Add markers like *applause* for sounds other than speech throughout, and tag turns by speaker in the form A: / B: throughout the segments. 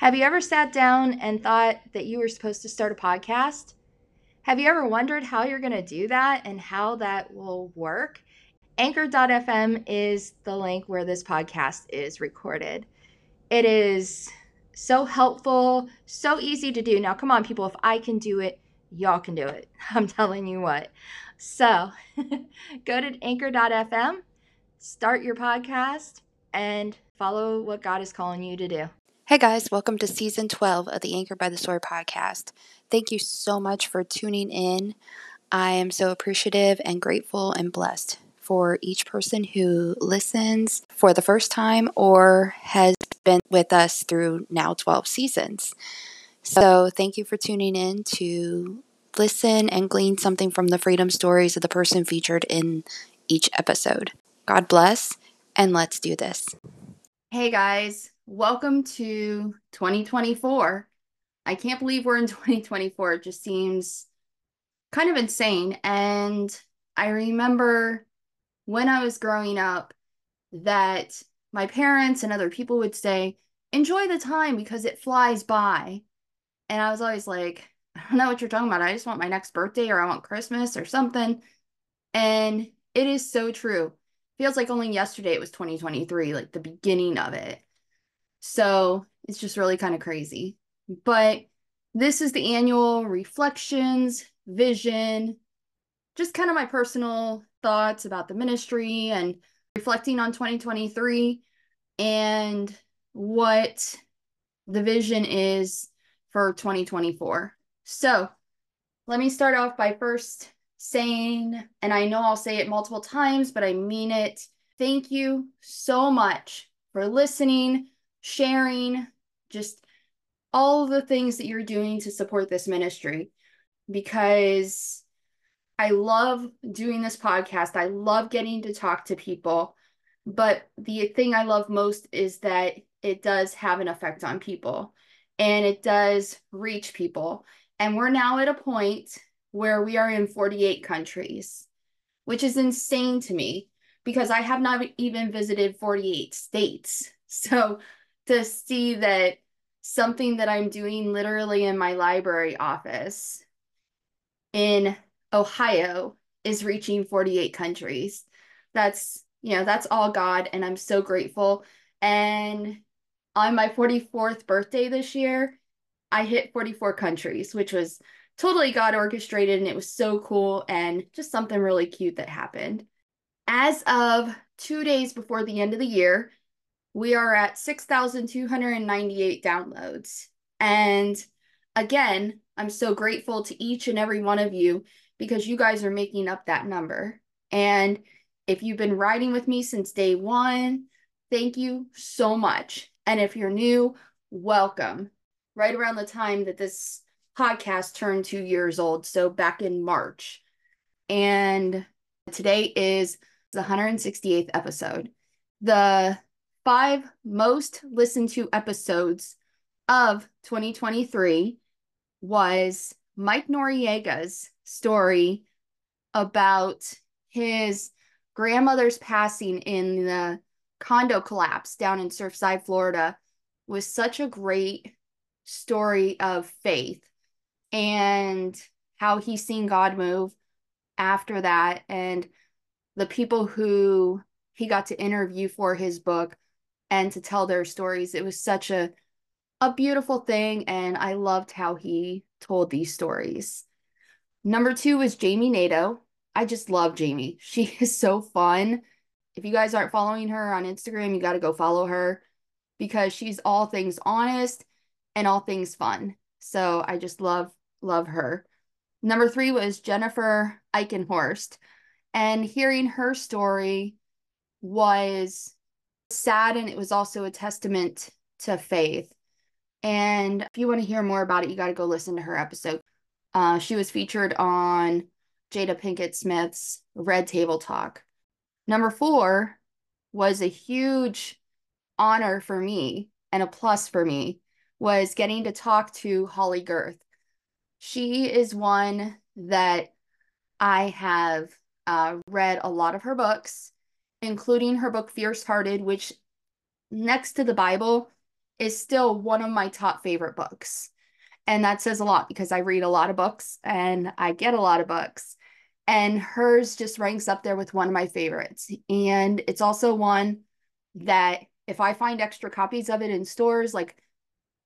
A: Have you ever sat down and thought that you were supposed to start a podcast? Have you ever wondered how you're going to do that and how that will work? Anchor.fm is the link where this podcast is recorded. It is so helpful, so easy to do. Now, come on, people, if I can do it, y'all can do it. *laughs* I'm telling you what. So *laughs* go to anchor.fm, start your podcast, and follow what God is calling you to do.
B: Hey guys, welcome to season 12 of the Anchored by the Sword podcast. Thank you so much for tuning in. I am so appreciative and grateful and blessed for each person who listens for the first time or has been with us through now 12 seasons. So, thank you for tuning in to listen and glean something from the freedom stories of the person featured in each episode. God bless, and let's do this.
A: Hey guys, welcome to 2024. I can't believe we're in *laughs* 2024. It just seems kind of insane. And I remember when I was growing up that my parents and other people would say, enjoy the time because it flies by. And I was always like, I don't know what you're talking about. I just want my next birthday or I want Christmas or something. And it is so true feels like only yesterday it was 2023, like the beginning of it. So it's just really kind of crazy. But this is the annual reflections, vision, just kind of my personal thoughts about the ministry and reflecting on 2023 and what the vision is for 2024. So let me start off by first saying, and I know I'll say it multiple times, but I mean it. Thank you so much for listening, sharing, just all the things that you're doing to support this ministry because I love doing this podcast. I love getting to talk to people. But the thing I love most is that it does have an effect on people and it does reach people. And we're now at a point where we are in 48 countries, which is insane to me because I have not even visited 48 states. *laughs* So to see that something that I'm doing literally in my library office in Ohio is reaching 48 countries. That's, you know, that's all God. And I'm so grateful. And on my 44th birthday this year, I hit 44 countries, which was totally God orchestrated and it was so cool and just something really cute that happened. As of two days before the end of the year, we are at 6,298 downloads. And again, I'm so grateful to each and every one of you because you guys are making up that number. And if you've been riding with me since day one, thank you so much. And if you're new, welcome. Right around the time that this podcast turned two years old. So back in March. And today is the 168th episode. The five most listened to episodes of 2023 was Mike Noriega's story about his grandmother's passing in the condo collapse down in Surfside, Florida was such a great story of faith and how he's seen God move after that. And the people who he got to interview for his book and to tell their stories it was such a a beautiful thing and I loved how he told these stories. Number 2 was Jami Nato. I just love Jami. She *laughs* is so fun. If you guys aren't following her on Instagram, you got to go follow her because she's all things honest and all things fun. So I just love love her. Number three was Jennifer Eikenhorst. And hearing her story was sad and it was also a testament to faith. And if you want to hear more about it, you got to go listen to her episode. Uh, she was featured on Jada Pinkett Smith's Red Table Talk. Number four was a huge honor for me and a plus for me was getting to talk to Holley Gerth. She is one that I have uh, read a lot of her books, including her book Fierce Hearted, which next to the Bible is still one of my top favorite books. And that says a lot because I read a lot of books and I get a lot of books. And hers just ranks up there with one of my favorites. And it's also one that if I find extra copies of it in stores, like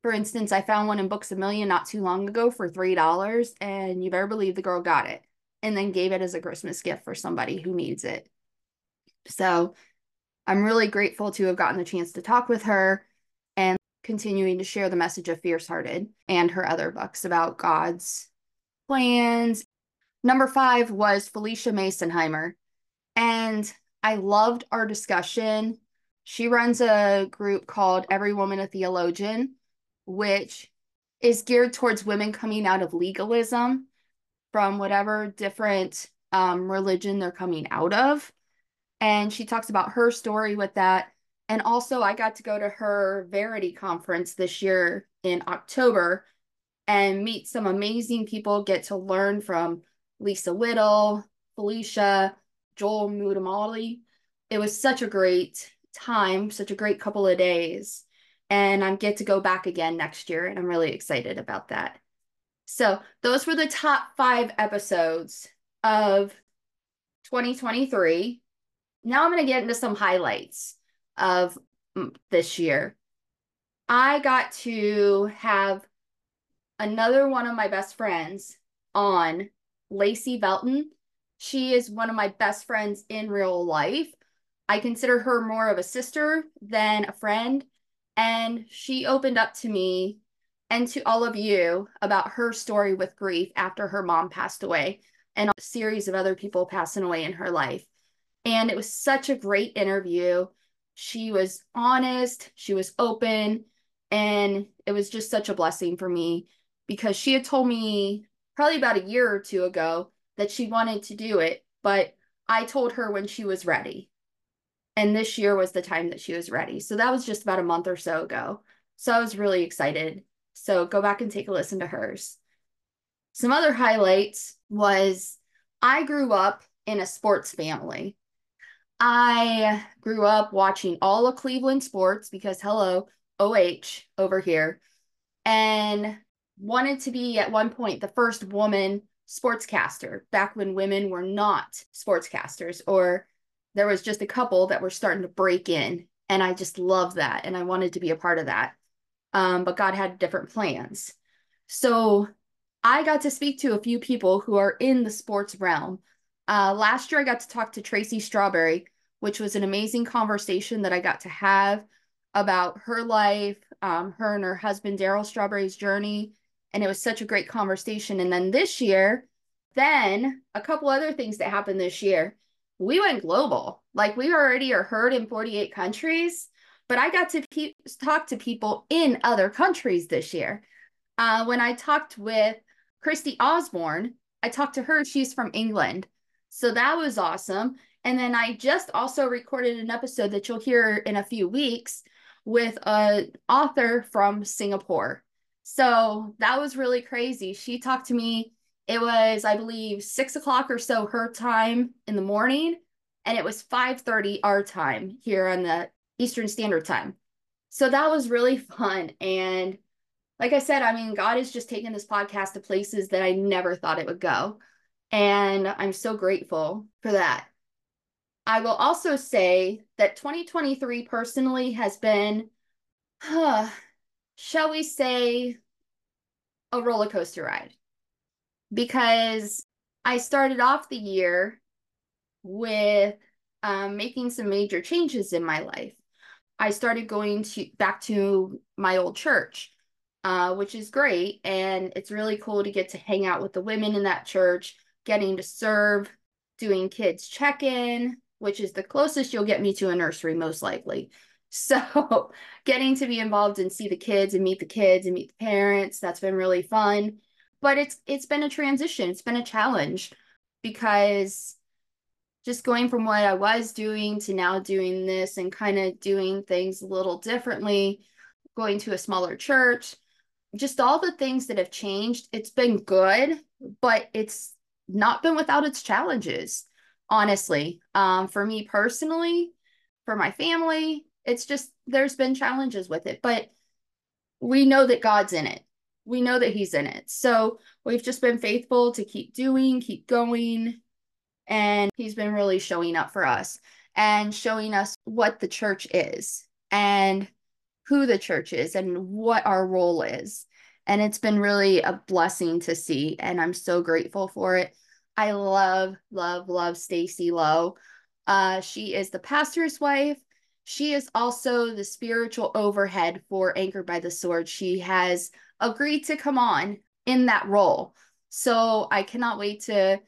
A: for instance, I found one in Books a Million not too long ago for $3, and you better believe the girl got it and then gave it as a Christmas gift for somebody who needs it. So I'm really grateful to have gotten the chance to talk with her and continuing to share the message of Fierce Hearted and her other books about God's plans. Number five was Phylicia Masonheimer. And I loved our discussion. She runs a group called Every Woman a Theologian, which is geared towards women coming out of legalism from whatever different um, religion they're coming out of. And she talks about her story with that. And also, I got to go to her Verity conference this year in October and meet some amazing people, get to learn from Lisa Whittle, Phylicia, Joel Muddamalle. It was such a great time, such a great couple of days. And I get to go back again next year, and I'm really excited about that. So those were the top five episodes of 2023. Now I'm going to get into some highlights of this year. I got to have another one of my best friends on, Lacy Velton. She is one of my best friends in real life. I consider her more of a sister than a friend. And she opened up to me and to all of you about her story with grief after her mom passed away and a series of other people passing away in her life. And it was such a great interview. She was honest, she was open, and it was just such a blessing for me because she had told me probably about a year or two ago that she wanted to do it, but I told her when she was ready. And this year was the time that she was ready. So that was just about a month or so ago. So I was really excited so go back and take a listen to hers. Some other highlights was I grew up in a sports family. I grew up watching all of Cleveland sports because hello, OH over here, and wanted to be at one point the first woman sportscaster back when women were not sportscasters or there was just a couple that were starting to break in and I just love that and I wanted to be a part of that um, but God had different plans. So I got to speak to a few people who are in the sports realm. Uh, last year, I got to talk to Tracy Strawberry, which was an amazing conversation that I got to have about her life, um, her and her husband, Darryl Strawberry's journey. And it was such a great conversation. And then this year, then a couple other things that happened this year. We went global. Like we already are heard in 48 countries but I got to pe- talk to people in other countries this year. Uh, when I talked with Christy Osborne, I talked to her. She's from England. So that was awesome. And then I just also recorded an episode that you'll hear in a few weeks with an author from Singapore. So that was really crazy. She talked to me. It was, I believe, six o'clock or so her time in the morning, and it was 5:30 our time here on the Eastern Standard Time. So that was really fun. And like I said, I mean, God has just taken this podcast to places that I never thought it would go. And I'm so grateful for that. I will also say that 2023 personally has been, huh, shall we say, a roller coaster ride. Because I started off the year with um, making some major changes in my life. I started going to back to my old church, uh, which is great. And it's really cool to get to hang out with the women in that church, getting to serve, doing kids check in, which is the closest you'll get me to a nursery, most likely. *laughs* So, getting to be involved and see the kids and meet the kids and meet the parents, that's been really fun. But it's it's been a transition. It's been a challenge because just going from what I was doing to now doing this and kind of doing things a little differently, going to a smaller church, just all the things that have changed. It's been good, but it's not been without its challenges, honestly. Um, for me personally, for my family, it's just there's been challenges with it. But we know that God's in it. We know that He's in it. So we've just been faithful to keep doing, keep going. And He's been really showing up for us and showing us what the church is and who the church is and what our role is. And it's been really a blessing to see. And I'm so grateful for it. I love, love, love Stacy Lowe. Uh, she is the pastor's wife. She is also the spiritual overhead for Anchored by the Sword. She has agreed to come on in that role. So I cannot wait to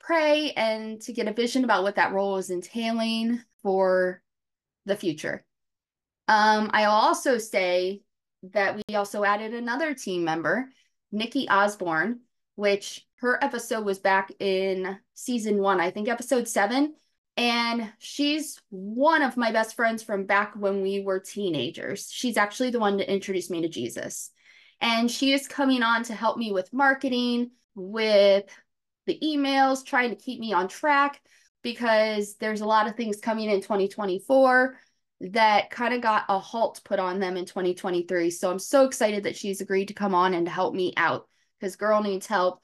A: pray and to get a vision about what that role is entailing for the future. Um, I'll also say that we also added another team member, Nikki Osborne, which her episode was back in season one, I think episode seven. And she's one of my best friends from back when we were teenagers. She's actually the one that introduced me to Jesus. And she is coming on to help me with marketing, with the emails, trying to keep me on track because there's a lot of things coming in 2024 that kind of got a halt put on them in 2023. So I'm so excited that she's agreed to come on and to help me out because girl needs help.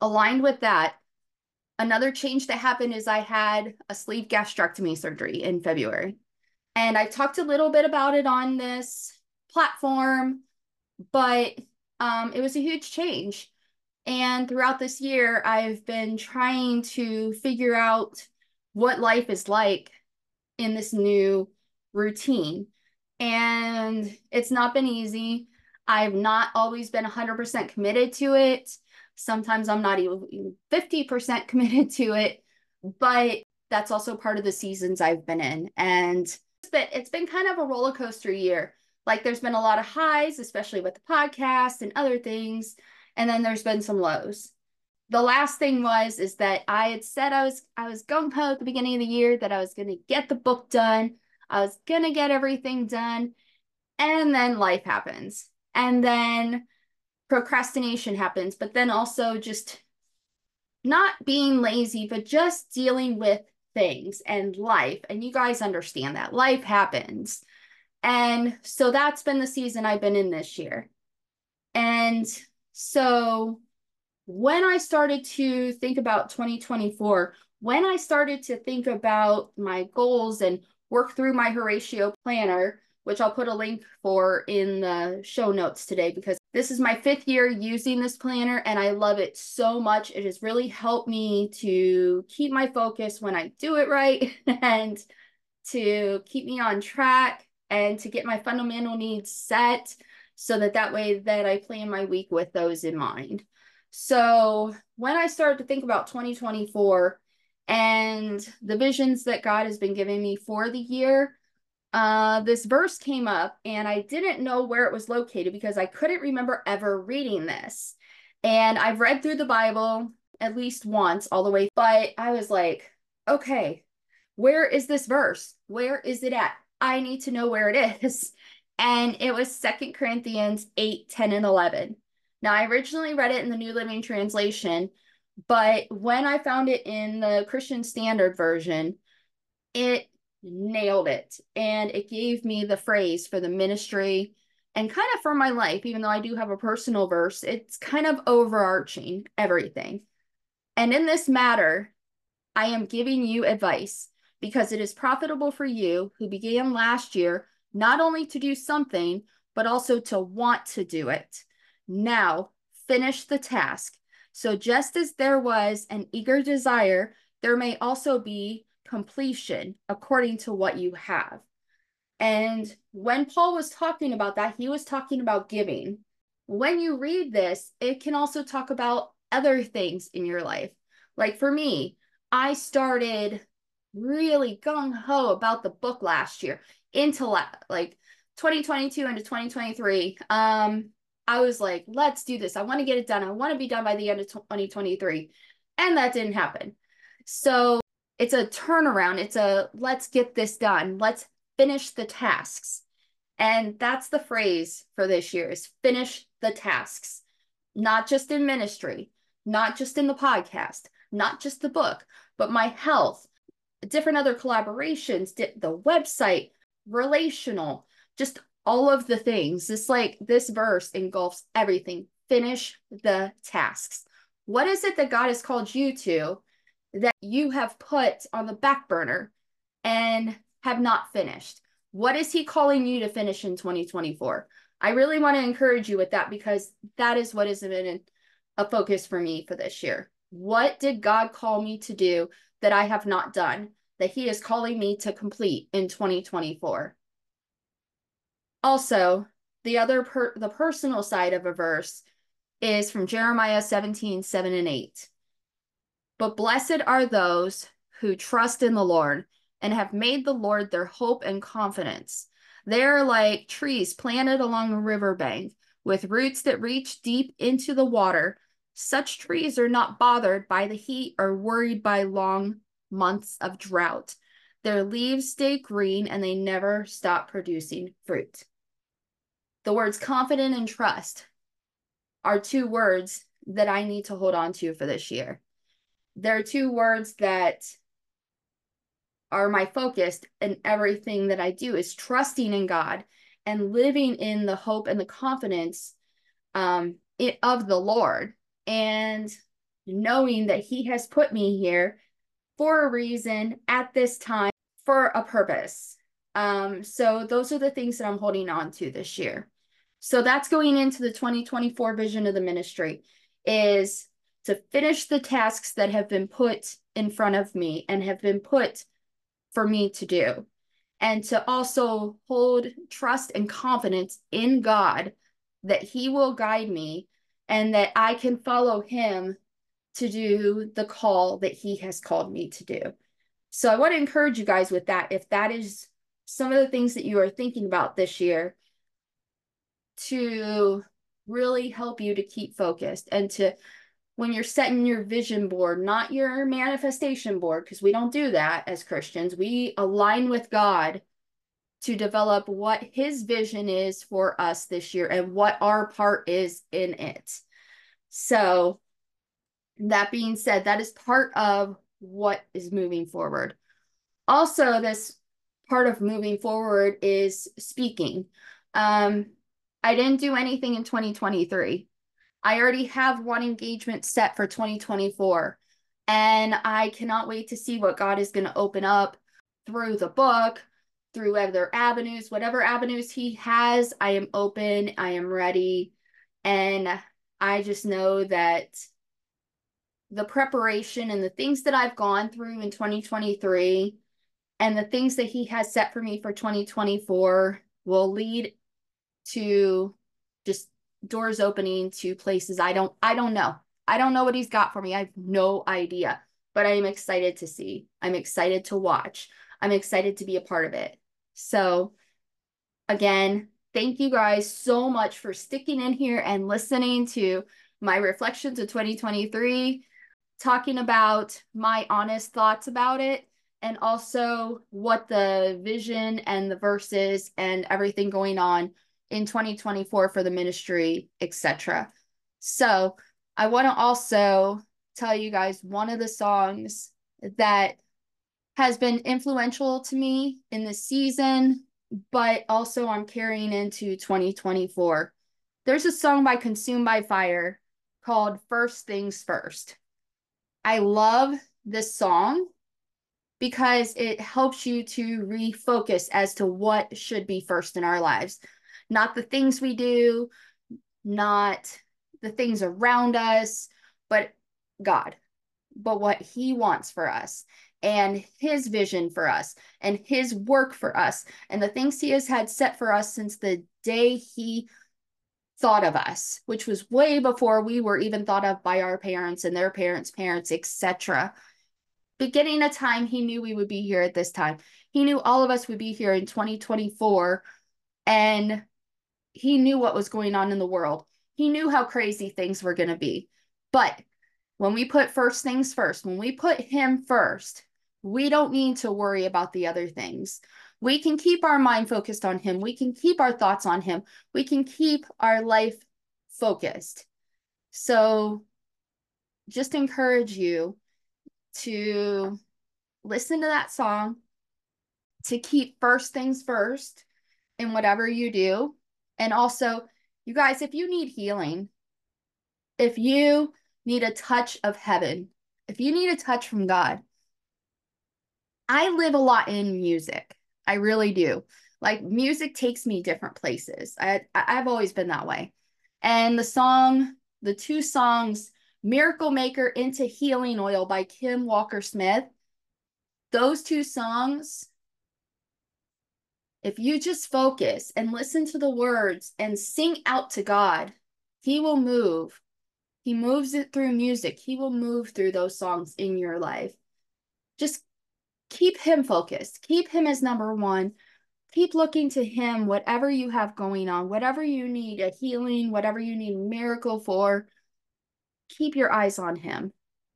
A: Aligned with that, another change that happened is I had a sleeve gastrectomy surgery in February. And I talked a little bit about it on this platform, but um, it was a huge change. And throughout this year, I've been trying to figure out what life is like in this new routine. And it's not been easy. I've not always been 100% committed to it. Sometimes I'm not even 50% *laughs* committed to it, but that's also part of the seasons I've been in. And it's been, it's been kind of a roller coaster year. Like there's been a lot of highs, especially with the podcast and other things. And then there's been some lows the last thing was is that I had said I was I was gung ho at the beginning of the year that I was going to get the book done. I was going to get everything done. And then life happens. And then procrastination happens, but then also just not being lazy, but just dealing with things and life. And you guys understand that life happens. And so that's been the season I've been in this year. And so when I started to think about 2024, when I started to think about my goals and work through my Horatio planner, which I'll put a link for in the show notes today because this is my fifth year using this planner and I love it so much. It has really helped me to keep my focus when I do it right *laughs* and to keep me on track and to get my fundamental needs set so that that way that I plan my week with those in mind. So when I started to think about 2024 and the visions that God has been giving me for the year, uh, this verse came up and I didn't know where it was located because I couldn't remember ever reading this. And I've read through the Bible at least once all the way, but I was like, okay, where is this verse? Where is it at? I need to know where it is. *laughs* And it was Second Corinthians 8, 10, and 11. Now, I originally read it in the New Living Translation, but when I found it in the Christian Standard Version, it nailed it. And it gave me the phrase for the ministry and kind of for my life, even though I do have a personal verse, it's kind of overarching everything. And in this matter, I am giving you advice because it is profitable for you who began last year not only to do something, but also to want to do it. Now finish the task. So just as there was an eager desire, there may also be completion according to what you have. And when Paul was talking about that, he was talking about giving. When you read this, it can also talk about other things in your life. Like for me, I started really gung ho about the book last year into like 2022 into 2023. Um, I was like, let's do this. I want to get it done. I want to be done by the end of 2023. And that didn't happen. So it's a turnaround. It's a let's get this done. Let's finish the tasks. And that's the phrase for this year is finish the tasks, not just in ministry, not just in the podcast, not just the book, but my health, different other collaborations, the website, relational, just all of the things. This like this verse engulfs everything. Finish the tasks. What is it that God has called you to that you have put on the back burner and have not finished? What is he calling you to finish in 2024? I really want to encourage you with that because that is what has been a focus for me for this year. What did God call me to do that I have not done, that He is calling me to complete in 2024? Also, the other per- the personal side of a verse is from Jeremiah 17, 7 and 8. But blessed are those who trust in the Lord and have made the Lord their hope and confidence. They're like trees planted along a riverbank with roots that reach deep into the water. Such trees are not bothered by the heat or worried by long months of drought. Their leaves stay green and they never stop producing fruit. The words confident and trust are two words that I need to hold on to for this year. There are two words that are my focus in everything that I do is trusting in God and living in the hope and the confidence um, it, of the Lord and knowing that He has put me here for a reason at this time for a purpose. Um, so those are the things that I'm holding on to this year. So that's going into the 2024 vision of the ministry is to finish the tasks that have been put in front of me and have been put for me to do and to also hold trust and confidence in God that He will guide me and that I can follow Him to do the call that He has called me to do. So I want to encourage you guys with that. If that is some of the things that you are thinking about this year, to really help you to keep focused and to when you're setting your vision board, not your manifestation board, because we don't do that as Christians. We align with God to develop what his vision is for us this year and what our part is in it. So, that being said, that is part of what is moving forward. Also, this part of moving forward is speaking. Um, I didn't do anything in 2023. I already have one engagement set for 2024. And I cannot wait to see what God is going to open up through the book, through other avenues, whatever avenues He has. I am open, I am ready. And I just know that the preparation and the things that I've gone through in 2023 and the things that He has set for me for 2024 will lead to just doors opening to places I don't I don't know. I don't know what he's got for me. I have no idea. But I am excited to see. I'm excited to watch. I'm excited to be a part of it. So again, thank you guys so much for sticking in here and listening to my reflections of 2023, talking about my honest thoughts about it and also what the vision and the verses and everything going on in 2024 for the ministry, etc. So I want to also tell you guys one of the songs that has been influential to me in the season, but also I'm carrying into 2024. There's a song by Consumed by Fire called First Things First. I love this song because it helps you to refocus as to what should be first in our lives not the things we do, not the things around us, but God, but what He wants for us and His vision for us and His work for us and the things He has had set for us since the day He thought of us, which was way before we were even thought of by our parents and their parents' parents, etc. Beginning a time he knew we would be here at this time. He knew all of us would be here in 2024 and he knew what was going on in the world. He knew how crazy things were going to be. But when we put first things first, when we put him first, we don't need to worry about the other things. We can keep our mind focused on him. We can keep our thoughts on him. We can keep our life focused. So just encourage you to listen to that song, to keep first things first, in whatever you do. And also, you guys, if you need healing, if you need a touch of heaven, if you need a touch from God, I live a lot in music. I really do. Like music takes me different places. I I've always been that way. And the song, the two songs, Miracle Maker into Healing Oil by Kim Walker Smith, those two songs, if you just focus and listen to the words and sing out to God, He will move. He moves it through music. He will move through those songs in your life. Just keep Him focused, keep Him as number one. Keep looking to Him, whatever you have going on, whatever you need a healing, whatever you need a miracle for, keep your eyes on Him.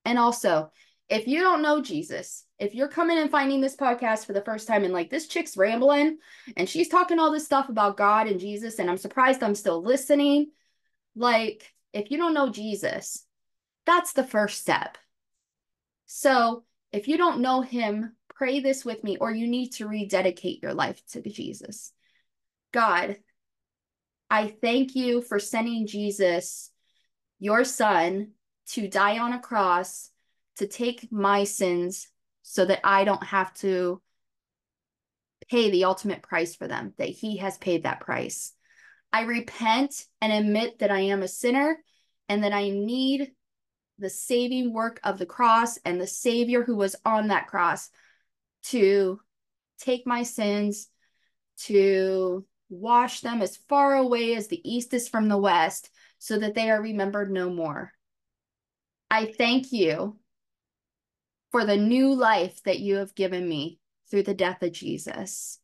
A: And also, if you don't know Jesus, if you're coming and finding this podcast for the first time and like this chick's rambling and she's talking all this stuff about God and Jesus, and I'm surprised I'm still listening, like if you don't know Jesus, that's the first step. So if you don't know him, pray this with me, or you need to rededicate your life to Jesus. God, I thank you for sending Jesus, your son, to die on a cross to take my sins so that I don't have to pay the ultimate price for them, that he has paid that price. I repent and admit that I am a sinner and that I need the saving work of the cross and the Savior who was on that cross to take my sins, to wash them as far away as the east is from the west, so that they are remembered no more. I thank you for the new life that you have given me through the death of Jesus.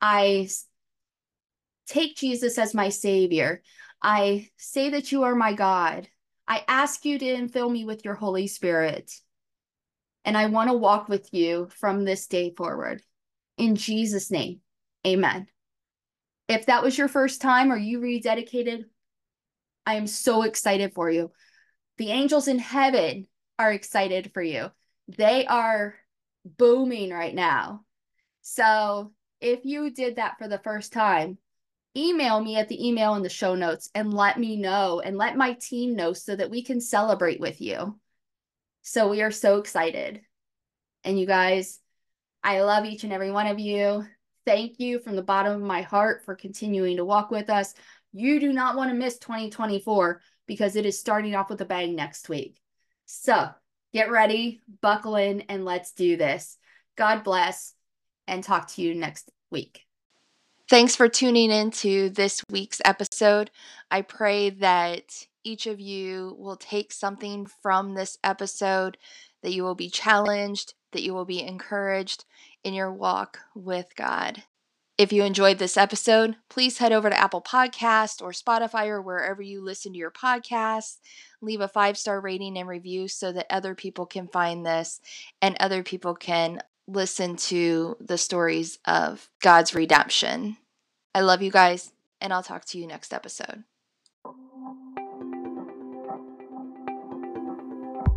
A: I take Jesus as my Savior. I say that you are my God. I ask you to infill me with your Holy Spirit. And I want to walk with you from this day forward. In Jesus' name, amen. If that was your first time or you rededicated, I am so excited for you. The angels in heaven are excited for you. They are booming right now. So if you did that for the first time, email me at the email in the show notes and let me know and let my team know so that we can celebrate with you. So we are so excited. And you guys, I love each and every one of you. Thank you from the bottom of my heart for continuing to walk with us. You do not want to miss 2024 because it is starting off with a bang next week. So get ready, buckle in, and let's do this. God bless, and talk to you next week.
B: Thanks for tuning in to this week's episode. I pray that each of you will take something from this episode, that you will be challenged, that you will be encouraged in your walk with God. If you enjoyed this episode, please head over to Apple Podcast or Spotify or wherever you listen to your podcasts. Leave a five star rating and review so that other people can find this and other people can listen to the stories of God's redemption. I love you guys, and I'll talk to you next episode.